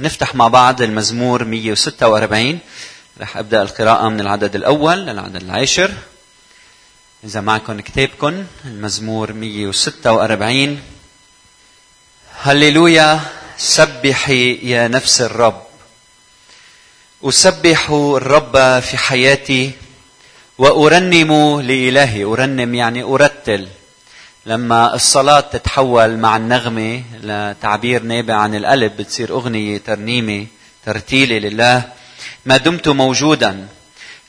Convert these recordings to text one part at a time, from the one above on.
نفتح مع بعض المزمور 146 رح أبدأ القراءة من العدد الأول للعدد العاشر. إذا معكم كتابكم المزمور 146 هللويا سبحي يا نفس الرب. أسبح الرب في حياتي وأرنم لإلهي. أرنم يعني أرتل. لما الصلاة تتحول مع النغمة لتعبير نابع عن القلب بتصير أغنية ترنيمة ترتيلة لله. ما دمت موجودا.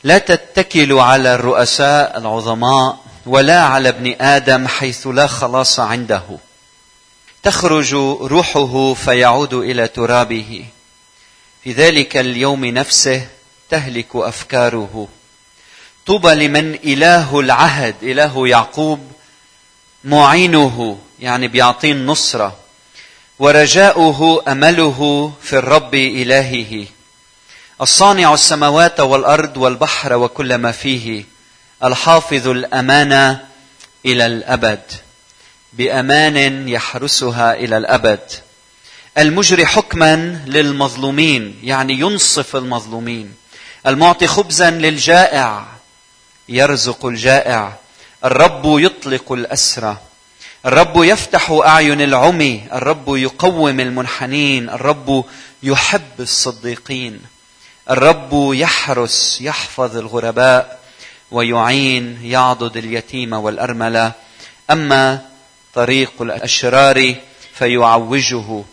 لا تتكلوا على الرؤساء العظماء ولا على ابن آدم حيث لا خلاص عنده. تخرج روحه فيعود إلى ترابه. في ذلك اليوم نفسه تهلك أفكاره. طوبى لمن إله العهد إله يعقوب معينه يعني بيعطيه النصرة. ورجاؤه أمله في الرب إلهه. الصانع السماوات والأرض والبحر وكل ما فيه. الحافظ الأمانة إلى الأبد. بأمان يحرسها إلى الأبد. المجري حكما للمظلومين يعني ينصف المظلومين. المعطي خبزا للجائع يرزق الجائع. الرب يطلق الأسرى. الرب يفتح أعين العمي. الرب يقوم المنحنين. الرب يحب الصديقين. الرب يحرس يحفظ الغرباء ويعين يعضد اليتيم والأرملة. أما طريق الأشرار فيعوجه.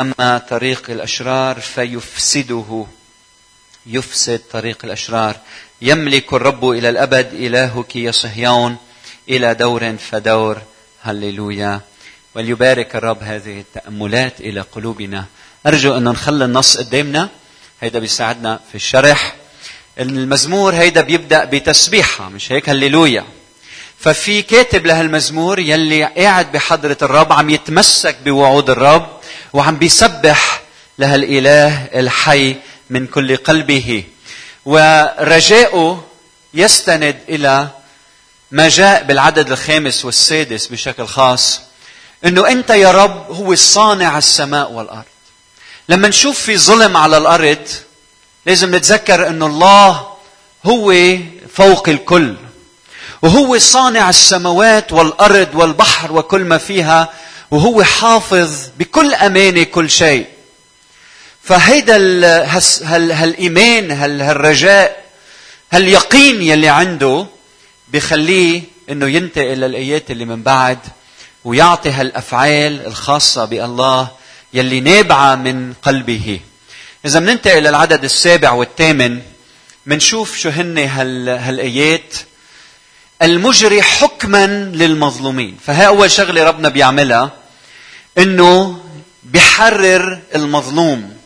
أما طريق الأشرار فيفسده. يفسد طريق الأشرار. يملك الرب إلى الأبد إلهك يا صهيون. إلى دور فدور. هللويا. وليبارك الرب هذه التأملات إلى قلوبنا. أرجو أن نخلي النص قدامنا. هيدا بيساعدنا في الشرح. المزمور هيدا بيبدأ بتسبيحة مش هيك؟ هللويا. ففي كاتب لهالمزمور يلي قاعد بحضرة الرب عم يتمسك بوعود الرب وعم بيسبح لهالإله الحي من كل قلبه. ورجاؤه يستند إلى ما جاء بالعدد الخامس والسادس بشكل خاص إنه أنت يا رب هو صانع السماء والأرض. لما نشوف في ظلم على الأرض لازم نتذكر انه الله هو فوق الكل وهو صانع السماوات والأرض والبحر وكل ما فيها وهو حافظ بكل أمانة كل شيء. فهيدا هالإيمان هالرجاء هاليقين يلي عنده بخليه إنه ينتقل للايات اللي من بعد ويعطي هالأفعال الخاصة بالله يلي نابعة من قلبه. إذا بننتقل للعدد السابع والثامن بنشوف شو هن هالآيات. المجري حكما للمظلومين، فهي أول شغلة ربنا بيعملها إنه بحرر المظلوم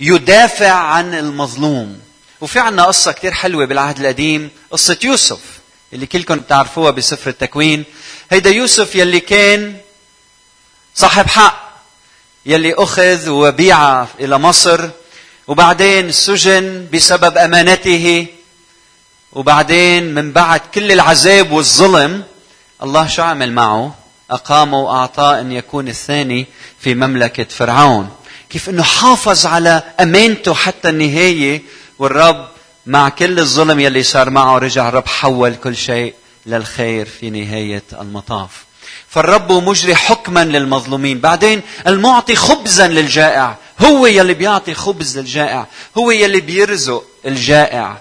يدافع عن المظلوم. وفي عنا قصة كتير حلوة بالعهد القديم قصة يوسف. اللي كلكم بتعرفوها بسفر التكوين. هيدا يوسف يلي كان صاحب حق يلي أخذ وبيع إلى مصر وبعدين سجن بسبب أمانته وبعدين من بعد كل العذاب والظلم الله شو عمل معه؟ أقامه وأعطاه أن يكون الثاني في مملكة فرعون. كيف أنه حافظ على أمانته حتى النهاية والرب مع كل الظلم يلي صار معه رجع الرب حول كل شيء للخير في نهاية المطاف. فالرب مجري حكما للمظلومين. بعدين المعطي خبزا للجائع. هو يلي بيعطي خبز للجائع. هو يلي بيرزق الجائع.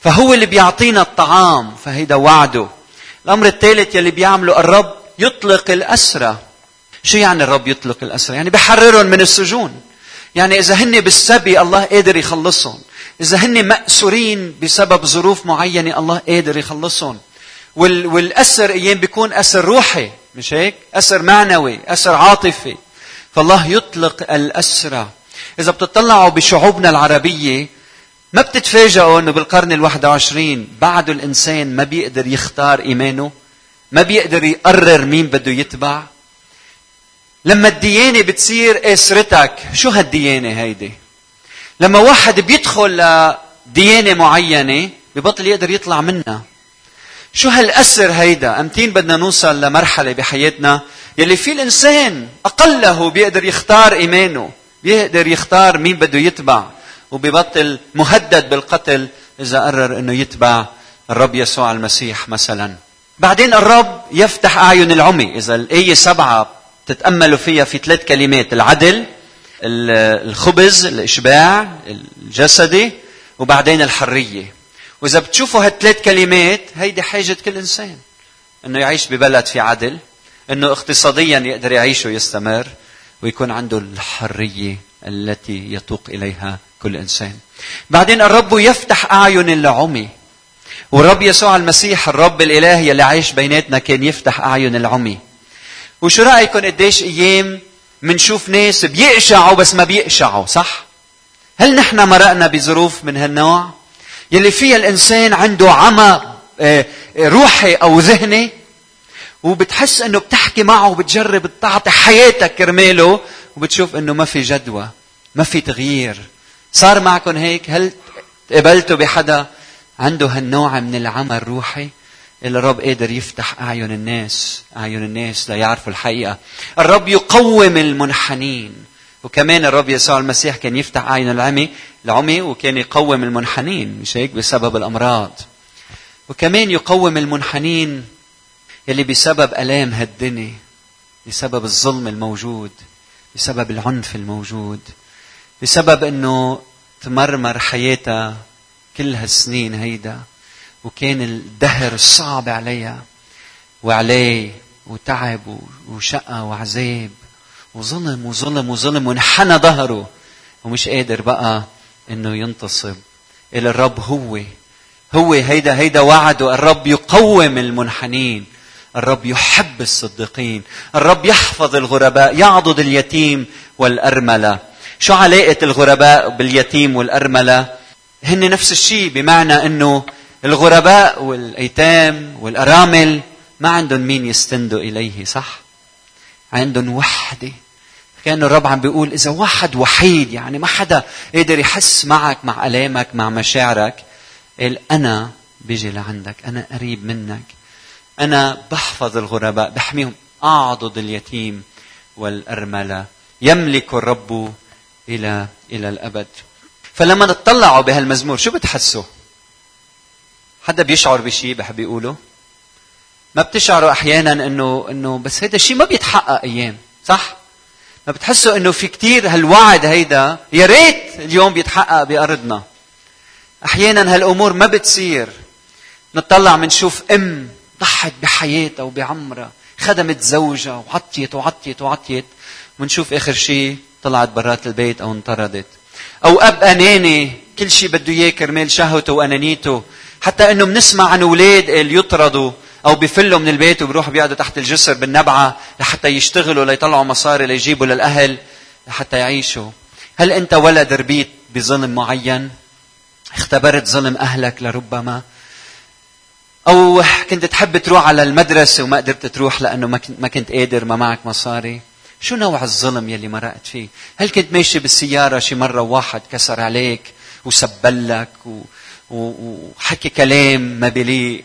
فهو اللي بيعطينا الطعام. فهيدا وعده. الأمر الثالث يلي بيعمله الرب يطلق الأسرى شو يعني الرب يطلق الأسرى يعني بحررهم من السجون. يعني إذا هن بالسبي الله قادر يخلصهم. إذا هن مأسورين بسبب ظروف معينة الله قادر يخلصهم. وال... والأسر أيام بيكون أسر روحي مش هيك؟ أسر معنوي أسر عاطفي. فالله يطلق الأسرى إذا بتطلعوا بشعوبنا العربية ما بتتفاجئوا إنه بالقرن الواحد وعشرين بعد الإنسان ما بيقدر يختار إيمانه؟ ما بيقدر يقرر مين بده يتبع؟ لما الديانة بتصير اسرتك شو هالديانة هيدي؟ لما واحد بيدخل لديانة معينة ببطل يقدر يطلع منها. شو هالأسر هيدا؟ أمتين بدنا نوصل لمرحلة بحياتنا يلي في الإنسان أقله بيقدر يختار إيمانه بيقدر يختار مين بده يتبع وبيبطل مهدد بالقتل إذا قرر إنه يتبع الرب يسوع المسيح مثلا. بعدين الرب يفتح أعين العمي. إذا الآية سبعة تتاملوا فيها في ثلاث كلمات العدل الخبز الإشباع الجسدي وبعدين الحرية وإذا بتشوفوا هالثلاث كلمات هيدي حاجة كل إنسان إنه يعيش ببلد في عدل إنه اقتصاديا يقدر يعيش ويستمر ويكون عنده الحرية التي يتوق إليها كل إنسان. بعدين الرب يفتح أعين العمي. والرب يسوع المسيح الرب الاله يلي عايش بيناتنا كان يفتح أعين العمي. وشو رأيكم قديش أيام منشوف ناس بيقشعوا بس ما بيقشعوا صح؟ هل نحن مرقنا بظروف من هالنوع؟ يلي فيها الإنسان عنده عمى آه، روحي أو ذهني وبتحس إنه بتحكي معه وبتجرب تعطي حياتك كرماله وبتشوف إنه ما في جدوى ما في تغيير صار معكم هيك هل قبلتوا بحدا عنده هالنوع من العمى الروحي الرب قادر يفتح أعين الناس أعين الناس ليعرفوا الحقيقة. الرب يقوم المنحنين. وكمان الرب يسوع المسيح كان يفتح أعين العمي العمي وكان يقوم المنحنين مش هيك؟ بسبب الأمراض. وكمان يقوم المنحنين يلي بسبب آلام هالدنيا بسبب الظلم الموجود بسبب العنف الموجود بسبب إنه تمرمر حياتها كل هالسنين هيدا. وكان الدهر الصعب عليها وعليه وتعب وشقة وعذاب وظلم وظلم وظلم وانحنى ظهره ومش قادر بقى إنه ينتصب. إلى الرب هو هو هيدا هيدا وعده. الرب يقوم المنحنين. الرب يحب الصديقين. الرب يحفظ الغرباء يعضد اليتيم والأرملة. شو علاقة الغرباء باليتيم والأرملة؟ هن نفس الشيء بمعنى أنه الغرباء والأيتام والأرامل ما عندهم مين يستندوا إليه صح؟ عندهم وحدة. كان الرب عم بيقول إذا واحد وحيد يعني ما حدا قادر يحس معك مع ألامك مع مشاعرك قال أنا بيجي لعندك أنا قريب منك. أنا بحفظ الغرباء بحميهم أعضد اليتيم والأرملة. يملك الرب إلى إلى الأبد. فلما تطلعوا بهالمزمور شو بتحسوا؟ حدا بيشعر بشيء بحب يقوله؟ ما بتشعروا أحيانا انه إنه بس هذا الشيء ما بيتحقق أيام صح؟ ما بتحسوا إنه في كتير هالوعد هيدا يا ريت اليوم بيتحقق بأرضنا. أحيانا هالأمور ما بتصير. نطلع منشوف أم ضحت بحياتها وبعمرها خدمت زوجها وعطيت وعطيت وعطيت. ونشوف آخر شيء طلعت برات البيت أو انطردت. أو أب أناني كل شيء بده إياه كرمال شهوته وأنانيته. حتى إنه بنسمع عن أولاد اللي يطردوا أو بفلوا من البيت وبيروحوا بيقعدوا تحت الجسر بالنبعة لحتى يشتغلوا ليطلعوا مصاري ليجيبوا للأهل لحتى يعيشوا. هل أنت ولد ربيت بظلم معين؟ اختبرت ظلم أهلك لربما؟ أو كنت تحب تروح على المدرسة وما قدرت تروح لأنه ما كنت قادر ما معك مصاري؟ شو نوع الظلم يلي مرقت فيه؟ هل كنت ماشي بالسيارة شي مرة واحد كسر عليك وسبلك و... وحكي كلام ما بليق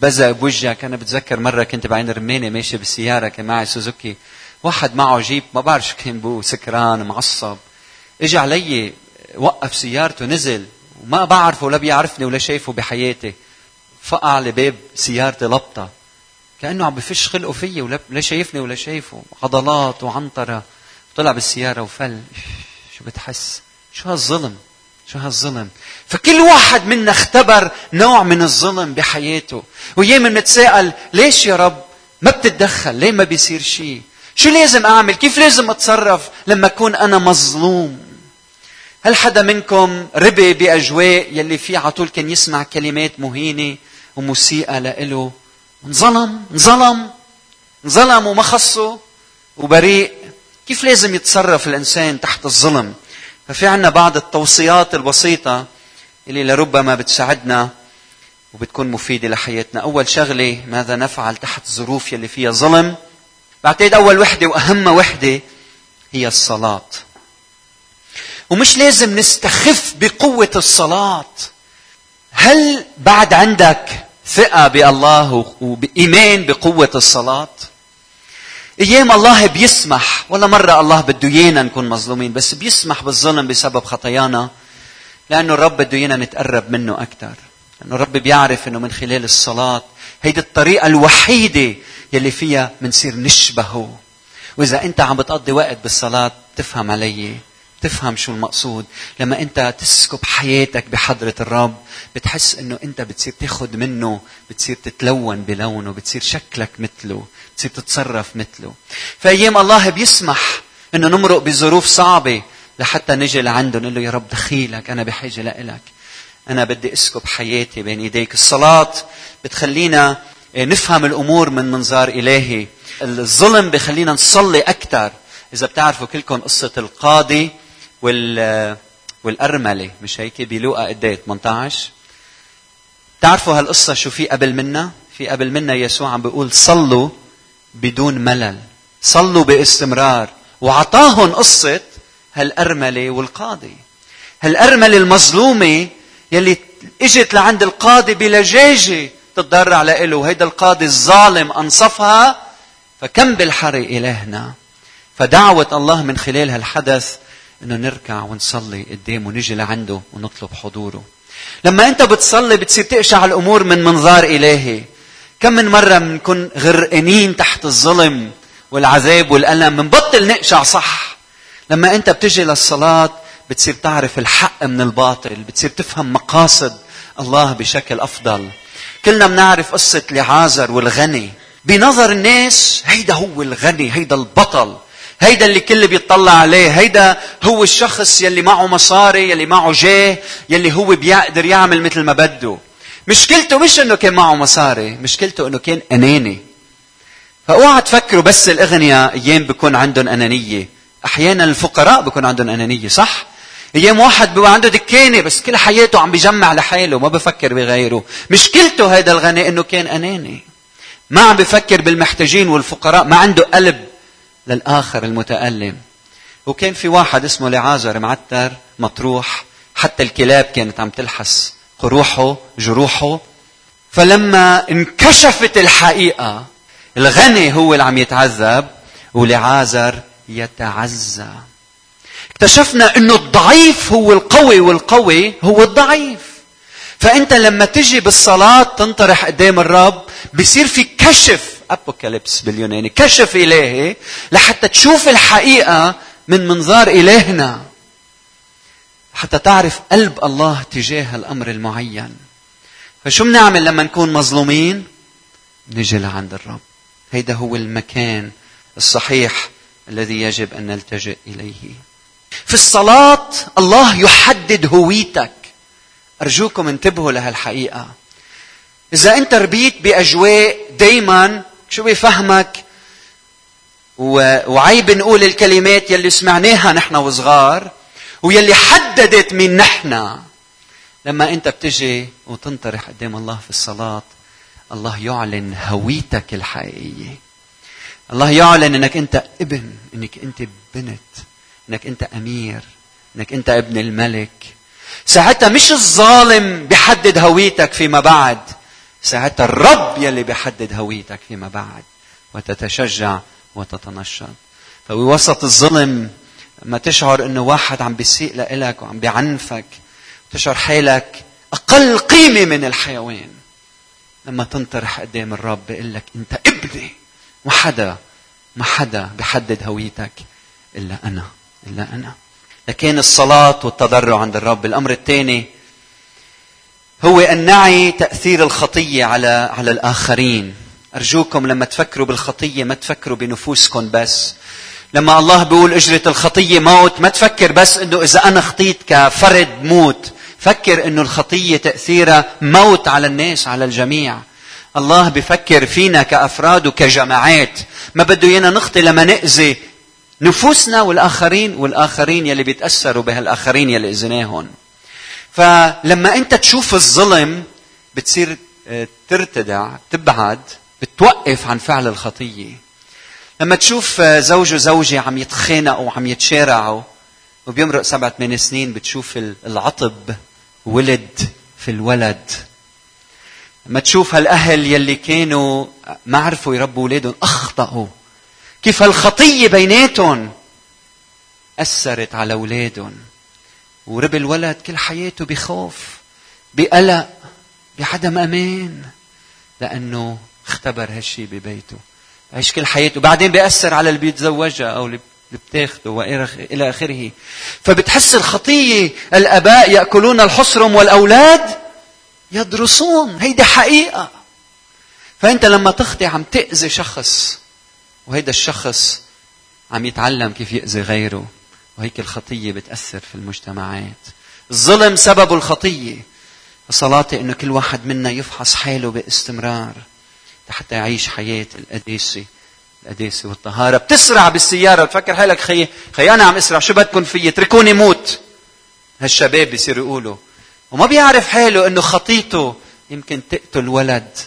بزق بوجهك. أنا بتذكر مرة كنت بعين رمانه ماشي بالسيارة كان معي سوزوكي. واحد معه جيب ما بعرف شو كان بو سكران معصب. اجى علي وقف سيارته نزل. وما بعرفه ولا بيعرفني ولا شايفه بحياتي. فقع على باب سيارتي لبطة. كأنه عم بفش خلقه فيي ولا شايفني ولا شايفه. عضلات وعنطرة. طلع بالسيارة وفل. شو بتحس؟ شو هالظلم؟ شو هالظلم؟ فكل واحد منا اختبر نوع من الظلم بحياته. وياما بنتساءل ليش يا رب ما بتتدخل؟ ليه ما بيصير شيء شو لازم أعمل؟ كيف لازم أتصرف لما أكون أنا مظلوم؟ هل حدا منكم ربي بأجواء يلي فيه على طول كان يسمع كلمات مهينة ومسيئة لإله؟ انظلم انظلم انظلم وما خصه وبريء. كيف لازم يتصرف الإنسان تحت الظلم؟ ففي عنا بعض التوصيات البسيطة اللي لربما بتساعدنا وبتكون مفيدة لحياتنا. أول شغلة ماذا نفعل تحت الظروف يلي فيها ظلم؟ بعتقد أول وحدة وأهم وحدة هي الصلاة. ومش لازم نستخف بقوة الصلاة. هل بعد عندك ثقة بالله وإيمان بقوة الصلاة؟ إيام الله بيسمح. ولا مرة الله بده ايانا نكون مظلومين بس بيسمح بالظلم بسبب خطايانا لأنه الرب بده ايانا نتقرب منه أكثر لأنه الرب بيعرف إنه من خلال الصلاة هيدي الطريقة الوحيدة يلي فيها منصير نشبهه. وإذا أنت عم بتقضي وقت بالصلاة تفهم علي. تفهم شو المقصود. لما انت تسكب حياتك بحضرة الرب بتحس انه انت بتصير تاخذ منه بتصير تتلون بلونه بتصير شكلك مثله بتصير تتصرف مثله. فأيام الله بيسمح إنه نمرق بظروف صعبة لحتى نجي لعنده نقول له يا رب دخيلك أنا بحاجة لإلك. أنا بدي أسكب حياتي بين إيديك. الصلاة بتخلينا نفهم الأمور من منظار إلهي. الظلم بخلينا نصلي أكثر إذا بتعرفوا كلكم قصة القاضي وال والأرملة مش هيك؟ بلوقا قد إيه 18 تعرفوا هالقصة شو في قبل منا؟ في قبل منا يسوع عم بيقول صلوا بدون ملل صلوا باستمرار وعطاهم قصة هالأرملة والقاضي. هالأرملة المظلومة يلي إجت لعند القاضي بلجاجة تتضرع له وهيدا القاضي الظالم أنصفها فكم بالحري إلهنا؟ فدعوة الله من خلال هالحدث إنه نركع ونصلي قدامه ونجي لعنده ونطلب حضوره. لما أنت بتصلي بتصير تقشع الأمور من منظار إلهي. كم من مرة بنكون غرقانين تحت الظلم والعذاب والألم بنبطل نقشع صح. لما أنت بتجي للصلاة بتصير تعرف الحق من الباطل بتصير تفهم مقاصد الله بشكل أفضل. كلنا بنعرف قصة لعازر والغني. بنظر الناس هيدا هو الغني هيدا البطل. هيدا اللي كل بيطلع عليه هيدا هو الشخص يلي معه مصاري يلي معه جاه يلي هو بيقدر يعمل مثل ما بده. مشكلته مش إنه كان معه مصاري مشكلته إنه كان أناني. فأوعى تفكروا بس الاغنياء أيام بكون عندهم أنانية. أحيانا الفقراء بكون عندهم أنانية صح؟ أيام واحد بيبقى عنده دكانة بس كل حياته عم بيجمع لحاله ما بفكر بغيره. مشكلته هذا الغني إنه كان أناني. ما عم بفكر بالمحتاجين والفقراء ما عنده قلب. للآخر المتألم. وكان في واحد اسمه لعازر معتر مطروح حتى الكلاب كانت عم تلحس قروحه جروحه. فلما انكشفت الحقيقة الغني هو اللي عم يتعذب ولعازر يتعزى. اكتشفنا إنه الضعيف هو القوي والقوي هو الضعيف. فأنت لما تجي بالصلاة تنطرح قدام الرب بصير في كشف ابوكاليبس باليوناني كشف الهي لحتى تشوف الحقيقة من منظار إلهنا. حتى تعرف قلب الله تجاه الأمر المعين. فشو بنعمل لما نكون مظلومين؟ نجي لعند الرب. هيدا هو المكان الصحيح الذي يجب أن نلتجئ إليه. في الصلاة الله يحدد هويتك. أرجوكم انتبهوا لهالحقيقة. إذا أنت ربيت بأجواء دائما شو بيفهمك وعيب نقول الكلمات يلي سمعناها نحن وصغار ويلي حددت مين نحن. لما انت بتجي وتنطرح قدام الله في الصلاة الله يعلن هويتك الحقيقية. الله يعلن إنك أنت ابن إنك أنت بنت إنك أنت أمير إنك أنت ابن الملك. ساعتها مش الظالم بيحدد هويتك فيما بعد. ساعتها الرب يلي بيحدد هويتك فيما بعد وتتشجع وتتنشط. فبوسط الظلم ما تشعر إنه واحد عم بيسيء لك وعم بيعنفك تشعر حالك أقل قيمة من الحيوان. لما تنطرح قدام الرب بيقول لك أنت ابني ما حدا ما حدا بحدد هويتك إلا أنا إلا أنا. لكن الصلاة والتضرع عند الرب. الأمر الثاني هو أن نعي تأثير الخطية على على الآخرين. أرجوكم لما تفكروا بالخطية ما تفكروا بنفوسكم بس. لما الله بيقول أجرة الخطية موت ما تفكر بس إنه إذا أنا خطيت كفرد موت. فكر إنه الخطية تأثيرها موت على الناس على الجميع. الله بفكر فينا كأفراد وكجماعات. ما بده إيانا نخطي لما نأذي نفوسنا والآخرين والآخرين يلي بيتأثروا بهالآخرين يلي أذيناهم. فلما انت تشوف الظلم بتصير آه، ترتدع تبعد بتوقف عن فعل الخطية. لما تشوف آه، زوج وزوجة عم يتخانقوا وعم يتشارعوا وبيمرق سبعة ثمان سنين بتشوف العطب ولد في الولد. لما تشوف هالأهل يلي كانوا ما عرفوا يربوا أولادهم أخطأوا. كيف الخطية بيناتهم أثرت على أولادهم. ورب الولد كل حياته بخوف بقلق بعدم أمان لأنه اختبر هالشي ببيته. عيش كل حياته. بعدين بيأثر على اللي بيتزوجها أو اللي بتاخده وإلى آخره. فبتحس الخطية الآباء يأكلون الحصرم والأولاد يدرسون. هيدي حقيقة. فأنت لما تخطي عم تأذي شخص وهيدا الشخص عم يتعلم كيف يأذي غيره. وهيك الخطية بتأثر في المجتمعات. الظلم سبب الخطية. صلاتي إنه كل واحد منا يفحص حاله باستمرار حتى يعيش حياة القداسة القداسة والطهارة. بتسرع بالسيارة. بتفكر حالك خي خي أنا عم أسرع. شو بدكم فيي؟ اتركوني موت. هالشباب بيصيروا يقولوا. وما بيعرف حاله إنه خطيته يمكن تقتل ولد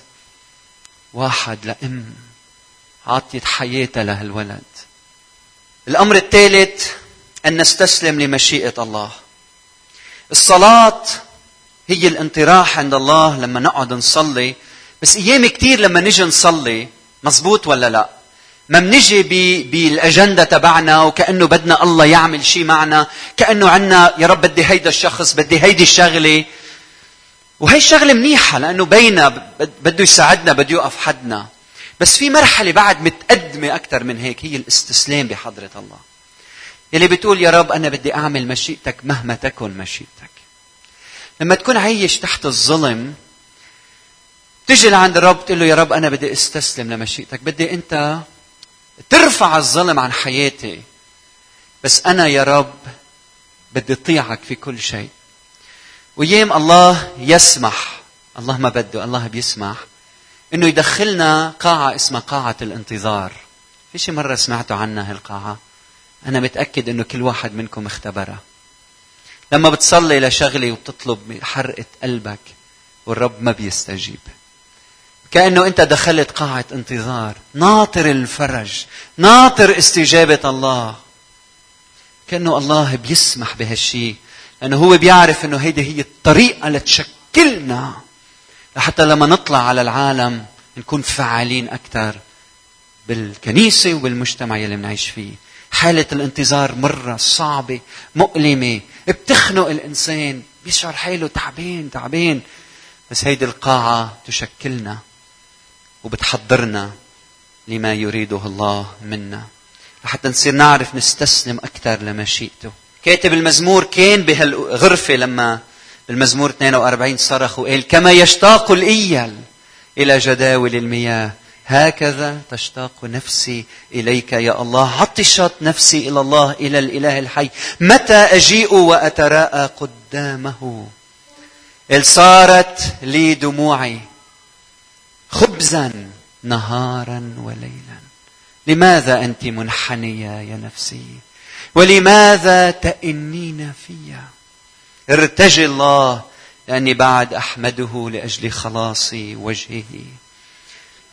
واحد لأم عطيت حياتها لهالولد. الأمر الثالث أن نستسلم لمشيئة الله. الصلاة هي الانطراح عند الله لما نقعد نصلي. بس أيام كثير لما نجي نصلي مزبوط ولا لا؟ ما بنجي بالأجندة تبعنا وكأنه بدنا الله يعمل شيء معنا كأنه عنا يا رب بدي هيدا الشخص بدي هيدي الشغلة. وهي الشغلة منيحة لأنه بينا بده يساعدنا بده يوقف حدنا. بس في مرحلة بعد متقدمة أكثر من هيك هي الاستسلام بحضرة الله. يلي بتقول يا رب أنا بدي أعمل مشيئتك مهما تكن مشيئتك. لما تكون عايش تحت الظلم تجي لعند الرب تقول له يا رب أنا بدي أستسلم لمشيئتك. بدي أنت ترفع الظلم عن حياتي. بس أنا يا رب بدي أطيعك في كل شيء. وايام الله يسمح الله ما بده الله بيسمح إنه يدخلنا قاعة اسمها قاعة الانتظار. في شي مرة سمعتوا عنها هالقاعة؟ أنا متأكد إنه كل واحد منكم اختبرها. لما بتصلي لشغلة وبتطلب حرقة قلبك والرب ما بيستجيب. كأنه أنت دخلت قاعة انتظار ناطر الفرج ناطر استجابة الله. كأنه الله بيسمح بهالشيء لأنه هو بيعرف إنه هيدي هي الطريقة لتشكلنا. لحتى لما نطلع على العالم نكون فعالين أكثر بالكنيسة وبالمجتمع يلي بنعيش فيه. حالة الانتظار مرة صعبة مؤلمة بتخنق الإنسان بيشعر حاله تعبان تعبان. بس هيدي القاعة تشكلنا وبتحضرنا لما يريده الله منا. لحتى نصير نعرف نستسلم أكثر لمشيئته كاتب المزمور كان بهالغرفة لما بالمزمور 42 صرخ وقال كما يشتاق الإيل إلى جداول المياه. هكذا تشتاق نفسي إليك يا الله. عطشت نفسي إلى الله إلى الإله الحي. متى أجيء وأتراءى قدامه؟ صارت لي دموعي خبزا نهارا وليلا. لماذا أنت منحنية يا نفسي؟ ولماذا تئنين في؟ ارتجي الله لأني بعد أحمده لأجل خلاص وجهه.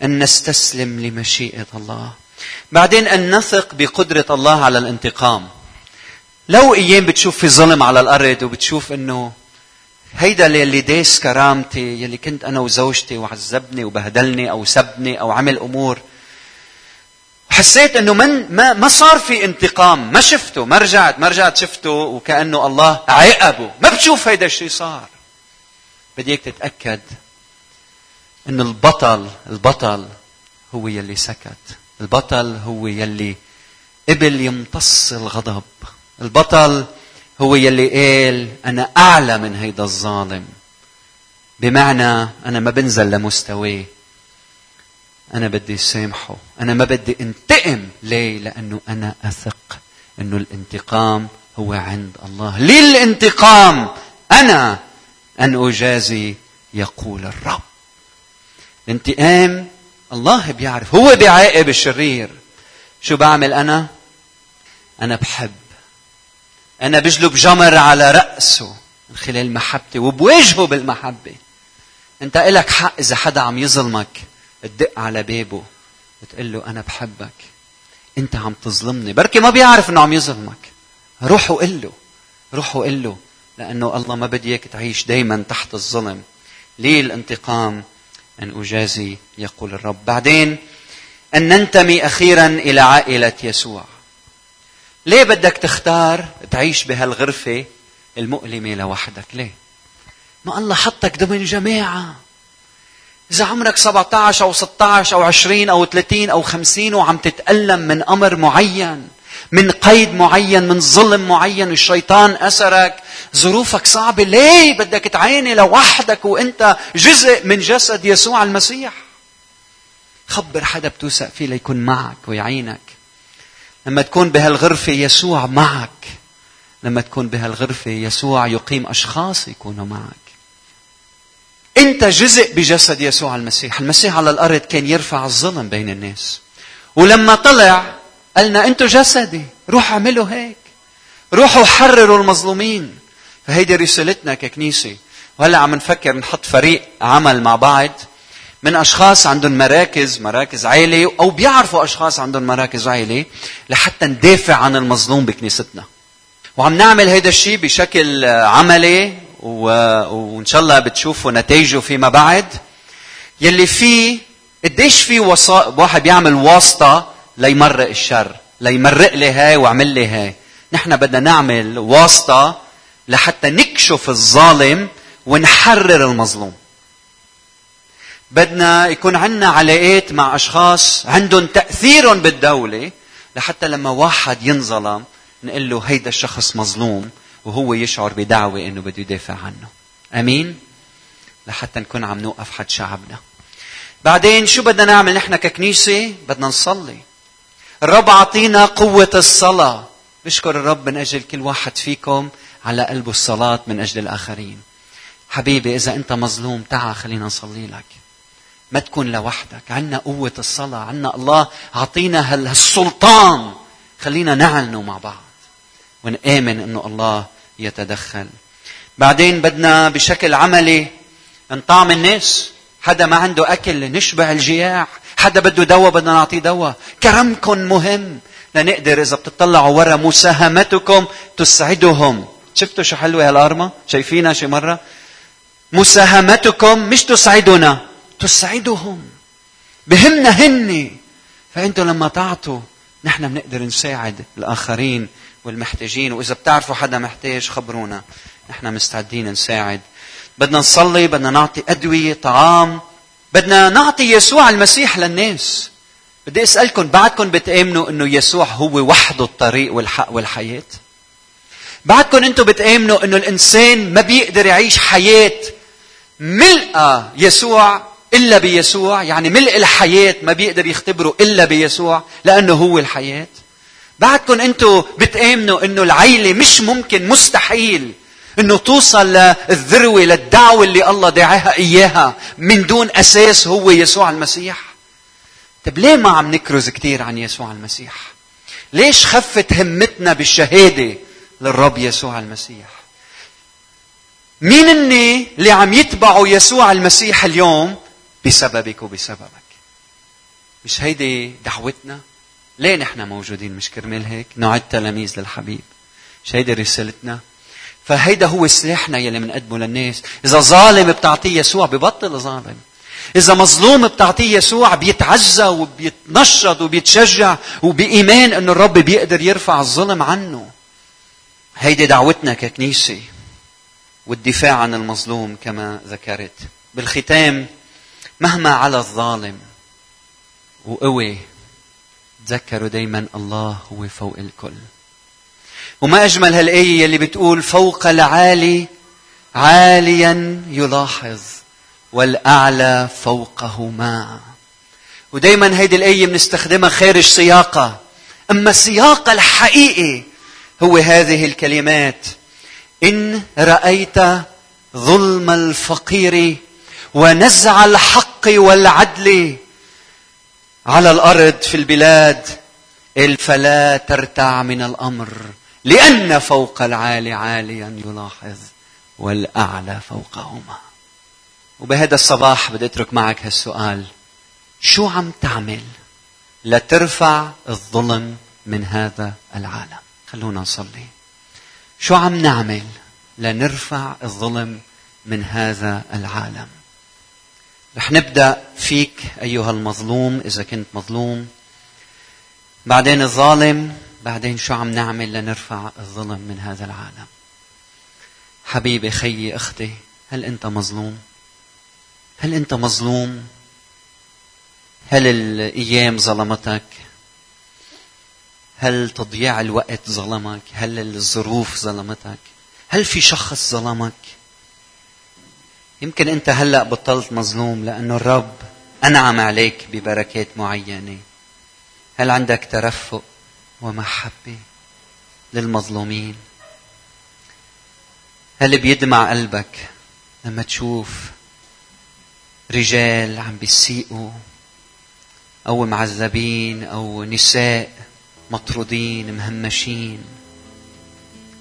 أن نستسلم لمشيئة الله. بعدين أن نثق بقدرة الله على الانتقام. لو أيام بتشوف في ظلم على الأرض وبتشوف إنه هيدا اللي داس كرامتي يلي كنت أنا وزوجتي وعذبني وبهدلني أو سبني أو عمل أمور. حسيت إنه من ما ما صار في انتقام. ما شفته. ما رجعت ما رجعت شفته وكأنه الله عاقبه ما بتشوف هيدا الشيء صار. بديك تتأكد إن البطل البطل هو يلي سكت. البطل هو يلي قبل يمتص الغضب. البطل هو يلي قال أنا أعلى من هيدا الظالم. بمعنى أنا ما بنزل لمستواه. أنا بدي سامحه. أنا ما بدي انتقم ليه؟ لأنه أنا أثق إنه الانتقام هو عند الله. للانتقام أنا أن أجازي يقول الرب. الانتقام الله بيعرف. هو بيعاقب الشرير. شو بعمل أنا؟ أنا بحب. أنا بجلب جمر على رأسه من خلال محبتي وبواجهه بالمحبة. أنت إلك حق إذا حدا عم يظلمك. تدق على بابه وتقول له أنا بحبك. أنت عم تظلمني. بركي ما بيعرف إنه عم يظلمك. روح وقل له. روح وقل له. لأنه الله ما بدي إياك تعيش دائما تحت الظلم. ليه الانتقام؟ أن أجازي يقول الرب. بعدين أن ننتمي أخيرا إلى عائلة يسوع. ليه بدك تختار تعيش بهالغرفة المؤلمة لوحدك؟ ليه؟ ما الله حطك ضمن جماعة. إذا عمرك 17 أو 16 أو 20 أو 30 أو 50 وعم تتألم من أمر معين من قيد معين من ظلم معين الشيطان أسرك. ظروفك صعبة. ليه بدك تعاني لوحدك وأنت جزء من جسد يسوع المسيح؟ خبر حدا بتوثق فيه ليكون معك ويعينك. لما تكون بهالغرفة يسوع معك لما تكون بهالغرفة يسوع يقيم أشخاص يكونوا معك. أنت جزء بجسد يسوع المسيح. المسيح على الأرض كان يرفع الظلم بين الناس. ولما طلع قالنا أنتوا جسدي روحوا اعملوا هيك. روحوا حرروا المظلومين. فهيدي رسالتنا ككنيسة. وهلا عم نفكر نحط فريق عمل مع بعض. من أشخاص عندهم مراكز مراكز عائلة أو بيعرفوا أشخاص عندهم مراكز عائلة لحتى ندافع عن المظلوم بكنيستنا. وعم نعمل هيدا الشيء بشكل عملي و... وإن شاء الله بتشوفوا نتائجه فيما بعد. يلي فيه قديش في وسا... واحد بيعمل واسطة ليمرق الشر ليمرق لي هاي واعمل لي هاي. نحن بدنا نعمل واسطة لحتى نكشف الظالم ونحرر المظلوم. بدنا يكون عندنا علاقات مع أشخاص عندهم تأثير بالدولة لحتى لما واحد ينظلم نقول له هيدا الشخص مظلوم وهو يشعر بدعوة إنه بده يدافع عنه. آمين؟ لحتى نكون عم نوقف حد شعبنا. بعدين شو بدنا نعمل؟ نحن ككنيسة بدنا نصلي. الرب عطينا قوة الصلاة. بشكر الرب من أجل كل واحد فيكم على قلبه الصلاة من أجل الآخرين. حبيبي إذا أنت مظلوم تعا خلينا نصلي لك. ما تكون لوحدك. عنا قوة الصلاة. عنا الله عطينا هالسلطان. خلينا نعلنه مع بعض. ونآمن أنه الله يتدخل. بعدين بدنا بشكل عملي نطعم الناس. حدا ما عنده أكل نشبع الجياع. حدا بده دواء بدنا نعطيه دواء. كرمكم مهم. لنقدر إذا بتطلعوا ورا مساهمتكم تسعدهم. شفتوا شو حلوة هالأرمة شايفينها شي مرة؟ مساهمتكم مش تسعدنا تسعدهم. بهمنا هن. فإنتوا لما تعطوا نحن بنقدر نساعد الآخرين والمحتاجين. وإذا بتعرفوا حدا محتاج خبرونا. نحن مستعدين نساعد. بدنا نصلي بدنا نعطي أدوية طعام. بدنا نعطي يسوع المسيح للناس. بدي أسألكم بعدكم بتآمنوا إنه يسوع هو وحده الطريق والحق والحياة؟ بعدكم أنتم بتآمنوا إنه الإنسان ما بيقدر يعيش حياة ملقى يسوع إلا بيسوع؟ يعني ملء الحياة ما بيقدر يختبره إلا بيسوع لأنه هو الحياة. بعدكم أنتم بتآمنوا إنه العيلة مش ممكن مستحيل إنه توصل للذروة للدعوة اللي الله دعاها إياها. من دون أساس هو يسوع المسيح. طيب ليه ما عم نكرز كثير عن يسوع المسيح؟ ليش خفت همتنا بالشهادة للرب يسوع المسيح؟ مين اللي عم يتبعوا يسوع المسيح اليوم؟ بسببك وبسببك. مش هيدي دعوتنا؟ ليه نحن موجودين مش كرمال هيك؟ نعد تلاميذ للحبيب. مش هيدي رسالتنا؟ فهيدا هو سلاحنا يلي بنقدمه للناس إذا ظالم بتعطيه يسوع ببطل ظالم إذا مظلوم بتعطيه يسوع بيتعزى وبيتنشط وبيتشجع وبإيمان أن الرب بيقدر يرفع الظلم عنه. هيدي دعوتنا ككنيسة والدفاع عن المظلوم كما ذكرت. بالختام مهما على الظالم وقوي تذكروا دايما الله هو فوق الكل وما أجمل هالآية اللي بتقول فوق العالي عاليا يلاحظ والأعلى فوقهما. ودايما هيدي الآية بنستخدمها خارج سياقها. أما السياق الحقيقي هو هذه الكلمات. إن رأيت ظلم الفقير ونزع الحق والعدل على الأرض في البلاد فلا ترتع من الأمر. لأن فوق العالي عاليا يلاحظ والأعلى فوقهما. وبهذا الصباح بدي أترك معك هالسؤال. شو عم تعمل لترفع الظلم من هذا العالم؟ خلونا نصلي. شو عم نعمل لنرفع الظلم من هذا العالم؟ رح نبدأ فيك أيها المظلوم إذا كنت مظلوم. بعدين الظالم بعدين شو عم نعمل لنرفع الظلم من هذا العالم؟ حبيبي خيي أختي هل أنت مظلوم؟ هل أنت مظلوم؟ هل الأيام ظلمتك؟ هل تضييع الوقت ظلمك؟ هل الظروف ظلمتك؟ هل في شخص ظلمك؟ يمكن أنت هلأ بطلت مظلوم لأنه الرب أنعم عليك ببركات معينة. هل عندك ترفق؟ ومحبة للمظلومين. هل بيدمع قلبك لما تشوف رجال عم بيسيئوا أو معذبين أو نساء مطرودين مهمشين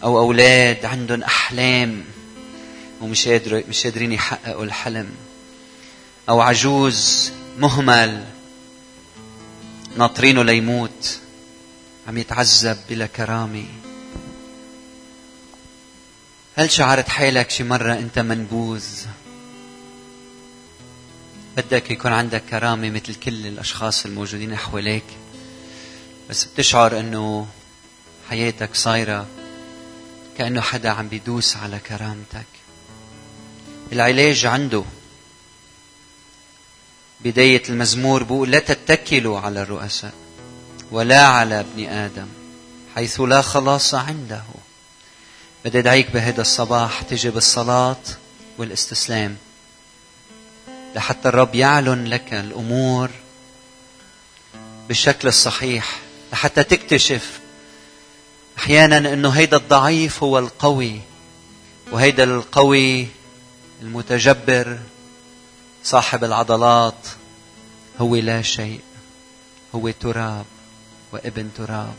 أو أولاد عندهم أحلام ومش قادر مش قادرين يحققوا الحلم أو عجوز مهمل ناطرينه ليموت؟ عم يتعذب بلا كرامة. هل شعرت حالك شي مرة أنت منبوذ؟ بدك يكون عندك كرامة مثل كل الأشخاص الموجودين حواليك. بس بتشعر أنه حياتك صايرة كأنه حدا عم بيدوس على كرامتك. العلاج عنده. بداية المزمور بيقول لا تتكلوا على الرؤساء. ولا على ابن آدم حيث لا خلاص عنده. بدي أدعيك بهذا الصباح تجي بالصلاة والاستسلام. لحتى الرب يعلن لك الأمور بالشكل الصحيح لحتى تكتشف أحيانا إنه هيدا الضعيف هو القوي وهيدا القوي المتجبر صاحب العضلات هو لا شيء هو تراب. وابن تراب.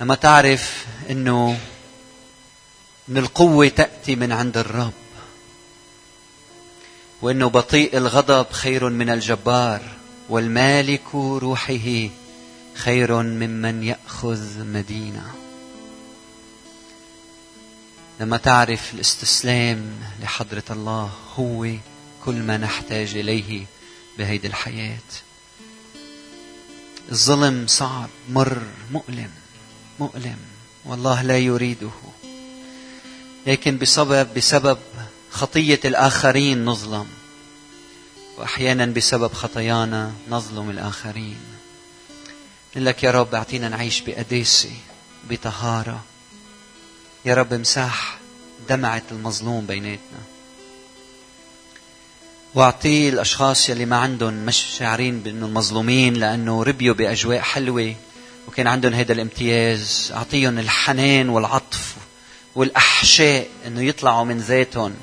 لما تعرف إنه ان القوة تأتي من عند الرب وإنه بطيء الغضب خير من الجبار والمالك روحه خير ممن يأخذ مدينة. لما تعرف الاستسلام لحضرة الله هو كل ما نحتاج إليه بهيدي الحياة. الظلم صعب مر مؤلم مؤلم. والله لا يريده. لكن بسبب بسبب خطية الآخرين نظلم. وأحيانا بسبب خطايانا نظلم الآخرين. نقول لك يا رب أعطينا نعيش بقداسه بطهارة. يا رب امسح دمعة المظلوم بيناتنا. واعطيه الأشخاص يلي ما عندهم مش شاعرين بإنه مظلومين لأنه ربيوا بأجواء حلوة وكان عندهم هذا الامتياز. أعطيهم الحنان والعطف والأحشاء إنه يطلعوا من ذاتهم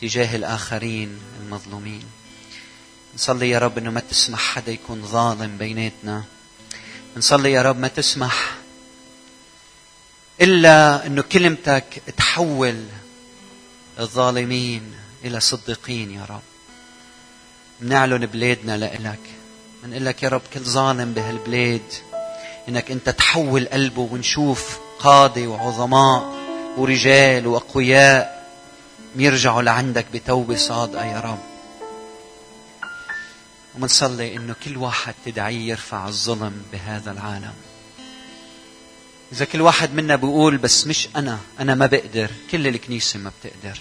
تجاه الآخرين المظلومين. نصلي يا رب إنه ما تسمح حدا يكون ظالم بيناتنا. نصلي يا رب ما تسمح إلا إنه كلمتك تحول الظالمين إلى صديقين يا رب. بنعلن بلادنا لإلك. بنقول لك يا رب كل ظالم بهالبلاد. إنك أنت تحول قلبه ونشوف قاضي وعظماء ورجال وأقوياء يرجعوا لعندك بتوبة صادقة يا رب. ومنصلي إنه كل واحد تدعيه يرفع الظلم بهذا العالم. إذا كل واحد منا بيقول بس مش أنا أنا ما بقدر كل الكنيسة ما بتقدر.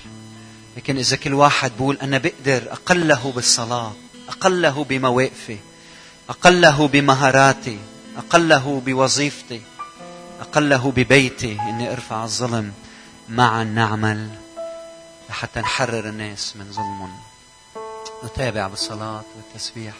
لكن إذا كل واحد بيقول أنا بقدر أقله بالصلاة أقله بمواقفي أقله بمهاراتي أقله بوظيفتي أقله ببيتي إني أرفع الظلم معا نعمل لحتى نحرر الناس من ظلمهم. نتابع بالصلاة والتسبيح.